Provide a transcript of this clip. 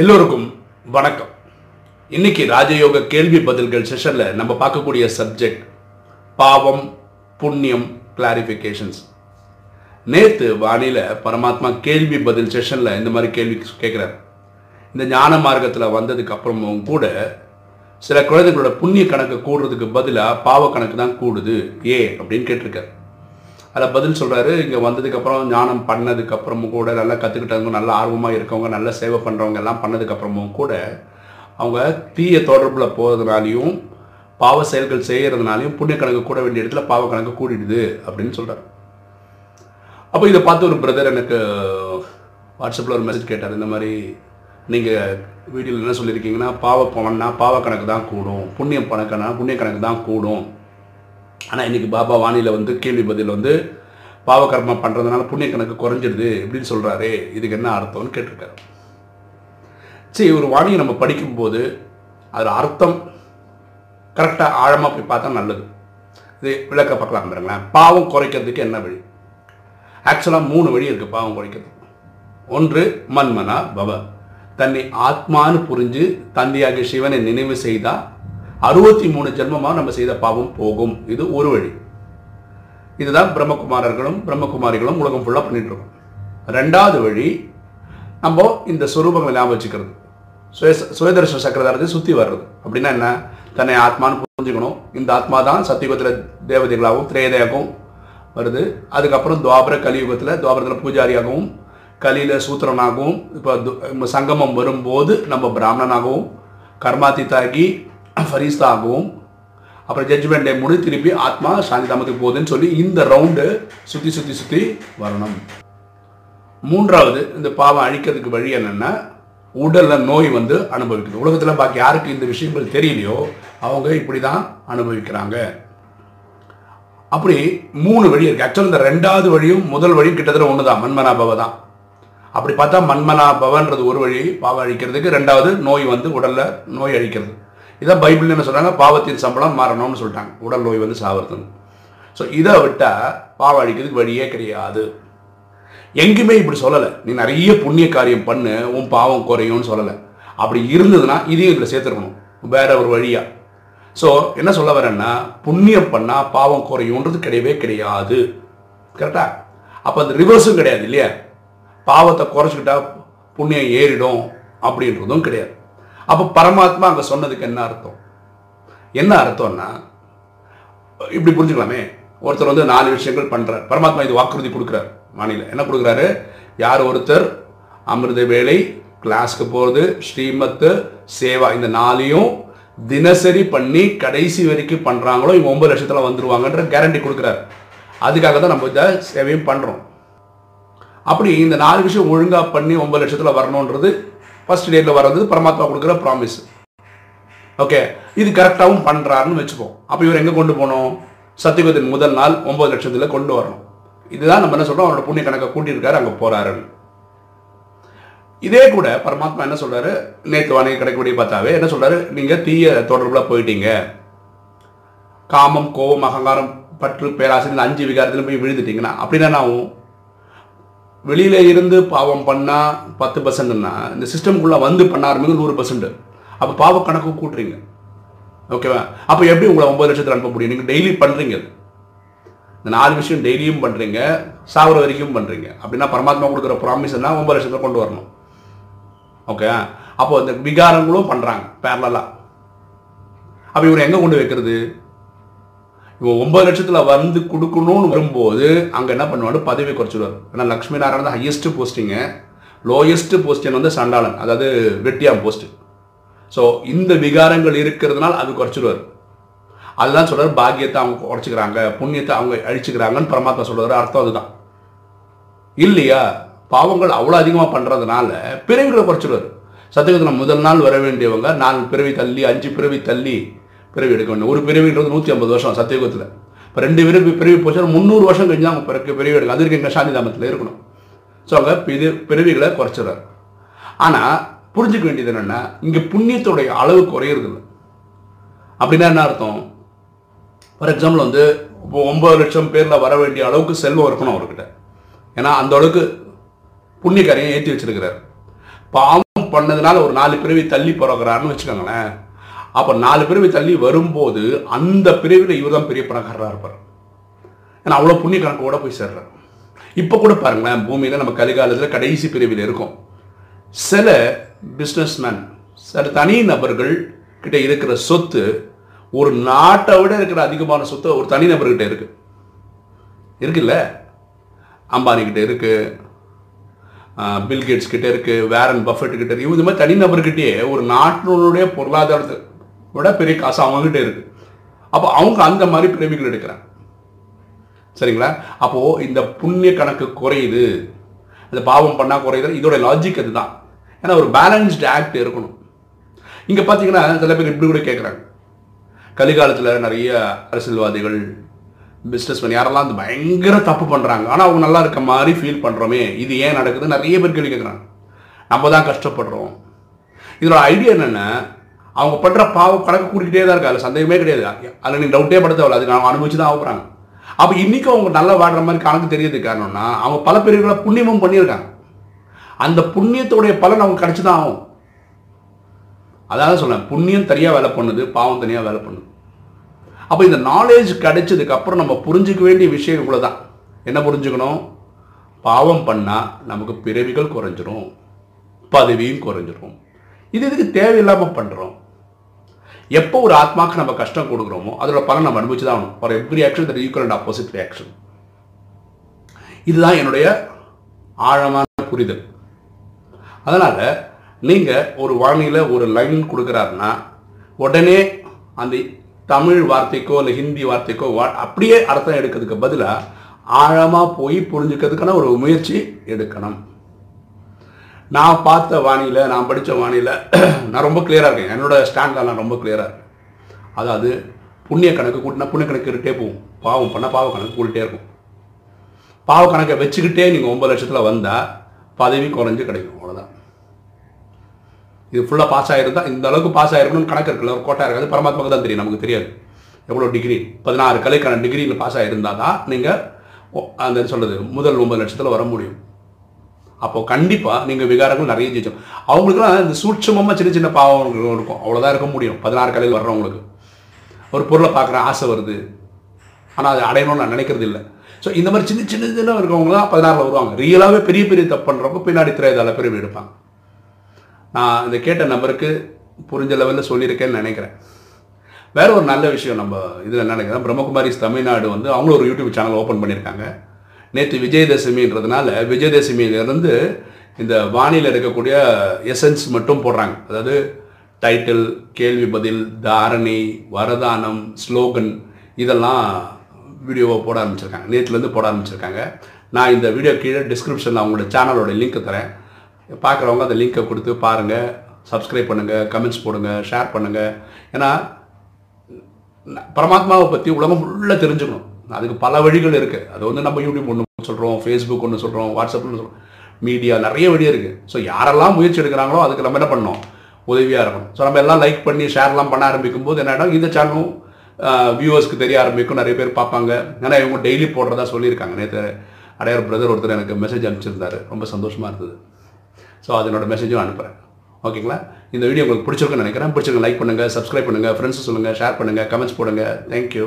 எல்லோருக்கும் வணக்கம். இன்னைக்கு ராஜயோக கேள்வி பதில்கள் செஷனில் நம்ம பார்க்கக்கூடிய சப்ஜெக்ட் பாவம் புண்ணியம் கிளாரிஃபிகேஷன்ஸ் நேற்று வானில பரமாத்மா கேள்வி பதில் செஷனில் இந்த மாதிரி கேள்வி கேட்குறாரு. இந்த ஞான மார்க்கத்தில் வந்ததுக்கு அப்புறமும் கூட சில குழந்தைகளோட புண்ணிய கணக்கு கூடுறதுக்கு பதிலாக பாவ கணக்கு தான் கூடுது. ஏ அப்படின்னு கேட்டிருக்காரு. அதில் பதில் சொல்கிறாரு இங்கே வந்ததுக்கப்புறம் ஞானம் பண்ணதுக்கப்புறமும் கூட நல்லா கற்றுக்கிட்டவங்க நல்ல ஆர்வமாக இருக்கவங்க நல்ல சேவை பண்ணுறவங்க எல்லாம் பண்ணதுக்கப்புறமும் கூட அவங்க தீய தொடர்பில் போகிறதுனாலையும் பாவ செயல்கள் செய்கிறதுனாலையும் புண்ணிய கணக்கு கூட வேண்டிய இடத்துல பாவ கணக்கு கூடிடுது அப்படின்னு சொல்கிறார் அப்போ இதை பார்த்து ஒரு பிரதர் எனக்கு வாட்ஸ்அப்பில் ஒரு மெசேஜ் கேட்டார் இந்த மாதிரி நீங்கள் வீடியோவில் என்ன சொல்லியிருக்கீங்கன்னா பாவ பணம்னா பாவ கணக்கு தான் கூடும் புண்ணியம் கணக்குனா புண்ணிய கணக்கு தான் கூடும். ஆனால் இன்னைக்கு பாபா வானிலை வந்து கேள்வி பதில் வந்து பாவகர்மா பண்ணுறதுனால புண்ணிய கணக்கு குறைஞ்சிடுது இப்படின்னு சொல்கிறாரு இதுக்கு என்ன அர்த்தம்னு கேட்டிருக்காரு. சரி ஒரு வாணியை நம்ம படிக்கும்போது அதில் அர்த்தம் கரெக்டாக ஆழமாக போய் பார்த்தா நல்லது. இது விளக்க பார்க்கலாம் பாருங்களேன். பாவம் குறைக்கிறதுக்கு என்ன வழி? ஆக்சுவலாக மூணு வழி இருக்குது பாவம் குறைக்கிறதுக்கு. ஒன்று மன்மனா பவ. தன்னை ஆத்மான்னு புரிஞ்சு தந்தையாகிய சிவனை நினைவு செய்தால் அறுபத்தி மூணு ஜென்மமாக நம்ம செய்த பாவம் போகும். இது ஒரு வழி. இதுதான் பிரம்மகுமாரர்களும் பிரம்மகுமாரிகளும் உலகம் ஃபுல்லாக பண்ணிட்டு இருக்கோம். ரெண்டாவது வழி நம்ம இந்த சுரூபங்களை ஞாபகம் வச்சுக்கிறது. சுய சுயதர்ஷன சக்கரதாரத்தை சுற்றி வர்றது. அப்படின்னா என்ன? தன்னை ஆத்மான்னு புரிஞ்சுக்கணும். இந்த ஆத்மா தான் சத்தியுகத்தில் தேவதைகளாகவும் திரேதையாகவும் வருது. அதுக்கப்புறம் துவாபர கலியுகத்தில் துவாபரத்தில் பூஜாரியாகவும் கலியில் சூத்திரனாகவும் இப்போ சங்கமம் வரும்போது நம்ம பிராமணனாகவும் கர்மாதித்தாகி ஃபரீஸ்தாகவும் அப்புறம் ஜட்ஜ்மெண்ட் டே முடி திருப்பி ஆத்மா சாந்தி தாமத்துக்கு போகுதுன்னு சொல்லி இந்த ரவுண்டு சுற்றி சுற்றி சுற்றி வரணும். மூன்றாவது இந்த பாவம் அழிக்கிறதுக்கு வழி என்னென்னா உடலில் நோய் வந்து அனுபவிக்குது. உலகத்தில் பாக்கி யாருக்கு இந்த விஷயங்கள் தெரியலையோ அவங்க இப்படி தான் அனுபவிக்கிறாங்க. அப்படி மூணு வழி இருக்குது ஆக்சுவலாக இந்த ரெண்டாவது வழியும் முதல் வழியும் கிட்டத்தட்ட ஒன்று தான் மன்மனாபவ தான். அப்படி பார்த்தா மன்மனாபவன்றது ஒரு வழி பாவம் அழிக்கிறதுக்கு. ரெண்டாவது நோய் வந்து உடலில் நோய் அழிக்கிறது. இதான் பைபிள் என்ன சொல்கிறாங்க பாவத்தின் சம்பளம் மாறணும்னு சொல்லிட்டாங்க. உடல் நோய் வந்து சாவறதுன்னு ஸோ இதை விட்டால் பாவம் அழிக்கிறதுக்கு வழியே கிடையாது. எங்கேயுமே இப்படி சொல்லலை. நீ நிறைய புண்ணிய காரியம் பண்ணு உன் பாவம் குறையும்னு சொல்லலை. அப்படி இருந்ததுன்னா இதையும் இதில் சேர்த்துருக்கணும். வேற ஒரு வழியாக ஸோ என்ன சொல்ல வரேன்னா புண்ணியம் பண்ணால் பாவம் குறையும்ன்றது கிடையவே கிடையாது. கரெக்டா அப்போ அந்த ரிவர்ஸும் கிடையாது இல்லையா? பாவத்தை குறைச்சிக்கிட்டா புண்ணியம் ஏறிடும் அப்படின்றதும் கிடையாது. அப்போ பரமாத்மா அங்கே சொன்னதுக்கு என்ன அர்த்தம்? என்ன அர்த்தம்னா இப்படி புரிஞ்சுக்கலாமே. ஒருத்தர் வந்து நாலு விஷயங்கள் பண்ணுறார் பரமாத்மா இது வாக்குறுதி கொடுக்குறாரு மாநில. என்ன கொடுக்குறாரு? யார் ஒருத்தர்? அமிர்த வேலை கிளாஸ்க்கு போகிறது ஸ்ரீமத்து சேவா இந்த நாளையும் தினசரி பண்ணி கடைசி வரைக்கும் பண்ணுறாங்களோ இவங்க ஒன்பது லட்சத்தில் வந்துடுவாங்கன்ற கேரண்டி கொடுக்குறாரு. அதுக்காக தான் நம்ம இதை சேவையும் பண்ணுறோம் அப்படி இந்த நாலு விஷயம் ஒழுங்காக பண்ணி ஒன்பது லட்சத்தில் வரணுன்றது ஃபர்ஸ்ட் டேட்டில் வர்றது பரமாத்மா கொடுக்குற ப்ராமிஸ் ஓகே இது கரெக்டாகவும் பண்ணுறாருன்னு வச்சுப்போம் அப்போ இவர் எங்கே கொண்டு போகணும்? சத்தியுகத்தின் முதல் நாள் ஒன்பது லட்சத்தில் கொண்டு வரணும். இதுதான் நம்ம என்ன சொல்கிறோம் அவரோட புண்ணிய கணக்கை கூட்டியிருக்காரு அங்கே போகிறாரு இதே கூட பரமாத்மா என்ன சொல்கிறாரு நேற்று வானிலை கிடைக்கக்கூடிய பார்த்தாவே என்ன சொல்கிறாரு நீங்கள் தீய தொடர்பில் போயிட்டீங்க. காமம் கோபம் அகங்காரம் பற்று பேராசிரியர் அஞ்சு விகாரத்தில் போய் விழுந்துட்டீங்கன்னா அப்படின்னா என்ன ஆகும்? வெளியில இருந்து பாவம் பண்ணால் பத்து பர்சன்ட்னா இந்த சிஸ்டம்குள்ளே வந்து பண்ண ஆரம்பிங்க நூறு பர்சன்ட் அப்போ பாவ கணக்கு கூட்டுறீங்க. ஓகேவா அப்போ எப்படி உங்களை ஒம்பது லட்சத்தில் அனுப்ப முடியும்? நீங்கள் டெய்லி பண்ணுறீங்க இந்த நாலு விஷயம் டெய்லியும் பண்ணுறீங்க சாவர வரைக்கும் பண்ணுறீங்க அப்படின்னா பரமாத்மா கொடுக்குற ப்ராமிஸ்னா ஒம்பது ஒன்பது லட்சத்தில் கொண்டு வரணும். ஓகே அப்போ இந்த விகாரங்களும் பண்ணுறாங்க பேரலாக அப்போ இவரை எங்கே கொண்டு வைக்கிறது? இப்போ ஒன்பது லட்சத்தில் வந்து கொடுக்கணும்னு வரும்போது அங்கே என்ன பண்ணுவாரு பதவி குறைச்சிடுவார். ஏன்னா லக்ஷ்மி நாராயணன் தான் ஹையஸ்ட் போஸ்டிங்கு லோயஸ்ட் போஸ்டிங் வந்து சண்டாளன் அதாவது வெட்டியாம் போஸ்ட் ஸோ இந்த விகாரங்கள் இருக்கிறதுனால அது குறைச்சிடுவார். அதுதான் சொல்கிறார் பாக்கியத்தை அவங்க குறைச்சிக்கிறாங்க புண்ணியத்தை அவங்க அழிச்சுக்கிறாங்கன்னு பரமாத்மா சொல்கிறார் அர்த்தம் அதுதான். இல்லையா? பாவங்கள் அவ்வளோ அதிகமாக பண்ணுறதுனால பிறவிகளை குறைச்சிடுவார். சத்தியத்தில் முதல் நாள் வர வேண்டியவங்க நாலு பிறவி தள்ளி அஞ்சு பிறவி தள்ளி பிறவி எடுக்க வேண்டும் ஒரு பிறவின்றது நூற்றி ஐம்பது வருஷம் சத்தியகுத்தில் இப்போ ரெண்டு பிறவி பிறவி போச்சு முந்நூறு வருஷம் கழிஞ்சு அவங்க பிறகு பிறவி எடுக்கும். அது இருக்கு சாந்தி தாமத்தில் இருக்கணும். ஸோ அவங்க இது பிறவிகளை குறைச்சிடுறாரு. ஆனால் புரிஞ்சுக்க வேண்டியது என்னென்னா இங்கே புண்ணியத்துடைய அளவு குறையிறது இல்லை. அப்படின்னா என்ன அர்த்தம்? ஃபார் எக்ஸாம்பிள் வந்து இப்போ ஒம்பது லட்சம் பேரில் வர வேண்டிய அளவுக்கு செல்வம் இருக்கணும் அவர்கிட்ட. ஏன்னா அந்த அளவுக்கு புண்ணியக்காரையும் ஏற்றி வச்சிருக்கிறார். பாவம் பண்ணதுனால ஒரு நாலு பிறவி தள்ளி பிறகுறாருன்னு வச்சுக்கோங்களேன். அப்போ நாலு பிறவி தள்ளி வரும்போது அந்த பிரிவில் இவர் தான் பெரிய பணக்காரராக இருப்பார். ஏன்னா அவ்வளோ புண்ணிய கணக்கோட போய் சேர்றார். இப்போ கூட பாருங்களேன் பூமியில் நம்ம கலிகாலத்தில் கடைசி பிரிவில் இருக்கும். சில பிஸ்னஸ்மேன் சில தனி நபர்கள் கிட்ட இருக்கிற சொத்து ஒரு நாட்டை விட இருக்கிற அதிகமான சொத்து ஒரு தனி நபர்கிட்ட இருக்கு. இருக்குல்ல? அம்பானிக்கிட்ட இருக்கு பில்கேட்ஸ் கிட்ட இருக்கு வேரன் பஃபெட் கிட்ட இருக்கு. இந்த மாதிரி தனிநபர்கிட்டயே ஒரு நாட்டினுடைய பொருளாதாரத்தை விட பெரிய காசு அவங்ககிட்ட இருக்கு. அப்போ அவங்க அந்த மாதிரி பிறவிகள் எடுக்கிறாங்க. சரிங்களா? அப்போ இந்த புண்ணிய கணக்கு குறையுது. இந்த பாவம் பண்ணால் குறையுது. இதோட லாஜிக் அதுதான். ஏன்னா ஒரு பேலன்ஸ்டு ஆக்ட் இருக்கணும். இங்க பாத்தீங்கன்னா சில பேர் இப்படி கூட கேட்குறாங்க கலிகாலத்தில் நிறைய அரசியல்வாதிகள் பிஸ்னஸ் பண்ணி யாரெல்லாம் வந்து பயங்கர தப்பு பண்றாங்க. ஆனால் அவங்க நல்லா இருக்க மாதிரி ஃபீல் பண்றோமே. இது ஏன் நடக்குது நிறைய பேர் கேள்வி கேட்குறாங்க நம்ம தான் கஷ்டப்படுறோம். இதோட ஐடியா என்னென்னா அவங்க பண்ற பாவம் கணக்கு கூட்டிகிட்டே தான் இருக்கு. அதில் சந்தேகமே கிடையாது. அதில் நீ டவுட்டே பட தேவையில்ல அது அவங்க அனுபவிச்சு தான் ஆகுறாங்க அப்போ இன்னைக்கும் அவங்க நல்லா வாடுற மாதிரி கணக்கு தெரியறது காரணம்னா அவங்க பல பெரியவர்களை புண்ணியமும் பண்ணியிருக்காங்க. அந்த புண்ணியத்தோடைய பலன் அவங்க கிடைச்சு தான் ஆகும் அதாவது சொல்றேன் புண்ணியம் தனியா வேலை பண்ணுது பாவம் தனியா வேலை பண்ணுது. அப்போ இந்த நாலேஜ் கிடைச்சதுக்கு அப்புறம் நம்ம புரிஞ்சுக்க வேண்டிய விஷயம் இவ்வளவுதான். என்ன புரிஞ்சுக்கணும்? பாவம் பண்ணால் நமக்கு பிறவிகள் குறைஞ்சிரும். பதவியும் குறைஞ்சிரும். இது இதுக்கு தேவையில்லாமல் பண்ணுறோம் எப்போ ஒரு ஆத்மாக்கு நம்ம கஷ்டம் கொடுக்குறோமோ அதோட பலன் நம்ம அனுபவிச்சு தான் ஆகணும் for every action that equal and opposite reaction இதுதான் என்னுடைய ஆழமான புரிதல். அதனால் நீங்கள் ஒரு வானியில் ஒரு லைன் கொடுக்குறாருன்னா உடனே அந்த தமிழ் வார்த்தைக்கோ இல்லை ஹிந்தி வார்த்தைக்கோ வா அப்படியே அர்த்தம் எடுக்கிறதுக்கு பதிலாக ஆழமாக போய் புரிஞ்சுக்கிறதுக்கான ஒரு முயற்சி எடுக்கணும். நான் பார்த்த வானியில் நான் படித்த வானியில் நான் ரொம்ப கிளியராக இருக்கேன். என்னோட ஸ்டாண்டில் நான் ரொம்ப கிளியராக இருக்கேன். அதாவது புண்ணிய கணக்கு கூட்டினா புண்ணிய கணக்கு இருட்டே போகும். பாவம் பண்ணால் பாவ கணக்கு கூட்டிகிட்டே இருக்கும். பாவ கணக்கை வச்சுக்கிட்டே நீங்கள் ஒம்பது லட்சத்தில் வந்தால் பதவி குறைஞ்சு கிடைக்கும். அவ்வளோதான் இது ஃபுல்லாக பாஸ் ஆகிருந்தால் இந்த அளவுக்கு பாஸ் ஆகிருக்கணும்னு கணக்கு இருக்குல்ல ஒரு கோட்டா இருக்காது. பரமாத்மாவுக்கு தான் தெரியும் நமக்கு தெரியாது. எவ்வளோ டிகிரி பதினாறு கலைக்கான டிகிரியில் பாஸ் ஆகிருந்தால் தான் நீங்கள் அந்த சொல்கிறது முதல் ஒன்பது லட்சத்தில் வர முடியும். அப்போ கண்டிப்பாக நீங்கள் விகாரங்கள் நிறைய ஜெயிச்சோம் அவங்களுக்குலாம் இந்த சூட்சமமாக சின்ன சின்ன பாவம் இருக்கும். அவ்வளோதான் இருக்க முடியும். பதினாறு கலையில் வர்றவங்களுக்கு. ஒரு பொருளை பார்க்குற ஆசை வருது. ஆனால் அதை அடையணும்னு நான் நினைக்கிறது இல்லை. ஸோ இந்த மாதிரி சின்ன சின்ன சின்ன இருக்கவங்க தான் பதினாறில் வருவாங்க. ரியலாகவே பெரிய பெரிய தப்பு பண்ணுறப்ப பின்னாடி திரையதால பிரிவு எடுப்பாங்க. நான் இந்த கேட்ட நபருக்கு புரிஞ்ச லெவலில் சொல்லியிருக்கேன்னு நினைக்கிறேன். வேற ஒரு நல்ல விஷயம் நம்ம இதில் என்ன நினைக்கிறேன்? பிரம்மகுமாரிஸ் தமிழ்நாடு வந்து அவங்களும் ஒரு யூடியூப் சேனல் ஓப்பன் பண்ணியிருக்காங்க. நேற்று விஜயதசமின்றதுனால விஜயதசமியிலிருந்து இந்த வானியில் இருக்கக்கூடிய எசன்ஸ் மட்டும் போடுறாங்க. அதாவது டைட்டில் கேள்வி பதில் தாரணை வரதானம் ஸ்லோகன் இதெல்லாம் வீடியோவை போட ஆரம்பிச்சிருக்காங்க. நேற்றுலேருந்து போட ஆரம்பிச்சிருக்காங்க. நான் இந்த வீடியோ கீழே டிஸ்கிரிப்ஷனில் அவங்களோட சேனலோட லிங்க் தரேன். பார்க்குறவங்க அந்த லிங்க்கை கொடுத்து பாருங்கள் சப்ஸ்கிரைப் பண்ணுங்கள் கமெண்ட்ஸ் போடுங்க ஷேர் பண்ணுங்கள் ஏன்னா பரமாத்மாவை பற்றி உலகம் ஃபுல்லாக தெரிஞ்சுக்கணும். அதுக்கு பல வழிகள் இருக்குது அது வந்து நம்ம யூடியூப் ஒன்று சொல்கிறோம் ஃபேஸ்புக் ஒன்று சொல்கிறோம் வாட்ஸ்அப் ஒன்று சொல்கிறோம் மீடியா நிறைய வழி இருக்குது ஸோ யாரெல்லாம் முயற்சி எடுக்கிறாங்களோ அதுக்கு நம்ம என்ன பண்ணோம் உதவியாக இருக்கணும். ஸோ நம்ம எல்லாம் லைக் பண்ணி ஷேர்லாம் பண்ண ஆரம்பிக்கும் போது என்ன இந்த சேனலும் வியூவர்ஸ்க்கு தெரிய ஆரம்பிக்கும். நிறைய பேர் பார்ப்பாங்க. ஏன்னா இவங்க டெய்லி போடுறதா சொல்லியிருக்காங்க. நேற்று அடையார் பிரதர் ஒருத்தர் எனக்கு மெசேஜ் அனுப்பிச்சிருந்தாரு. ரொம்ப சந்தோஷமாக இருந்தது. ஸோ அதனோட மெசேஜும் அனுப்புகிறேன் ஓகேங்களா இந்த வீடியோ உங்களுக்கு பிடிச்சிருக்குன்னு நினைக்கிறேன். பிடிச்சிருக்க லைக் பண்ணுங்கள் சப்ஸ்கிரைப் பண்ணுங்கள் ஃப்ரெண்ட்ஸ் சொல்லுங்கள் ஷேர் பண்ணுங்கள் கமெண்ட்ஸ் போடுங்கள் தேங்க்யூ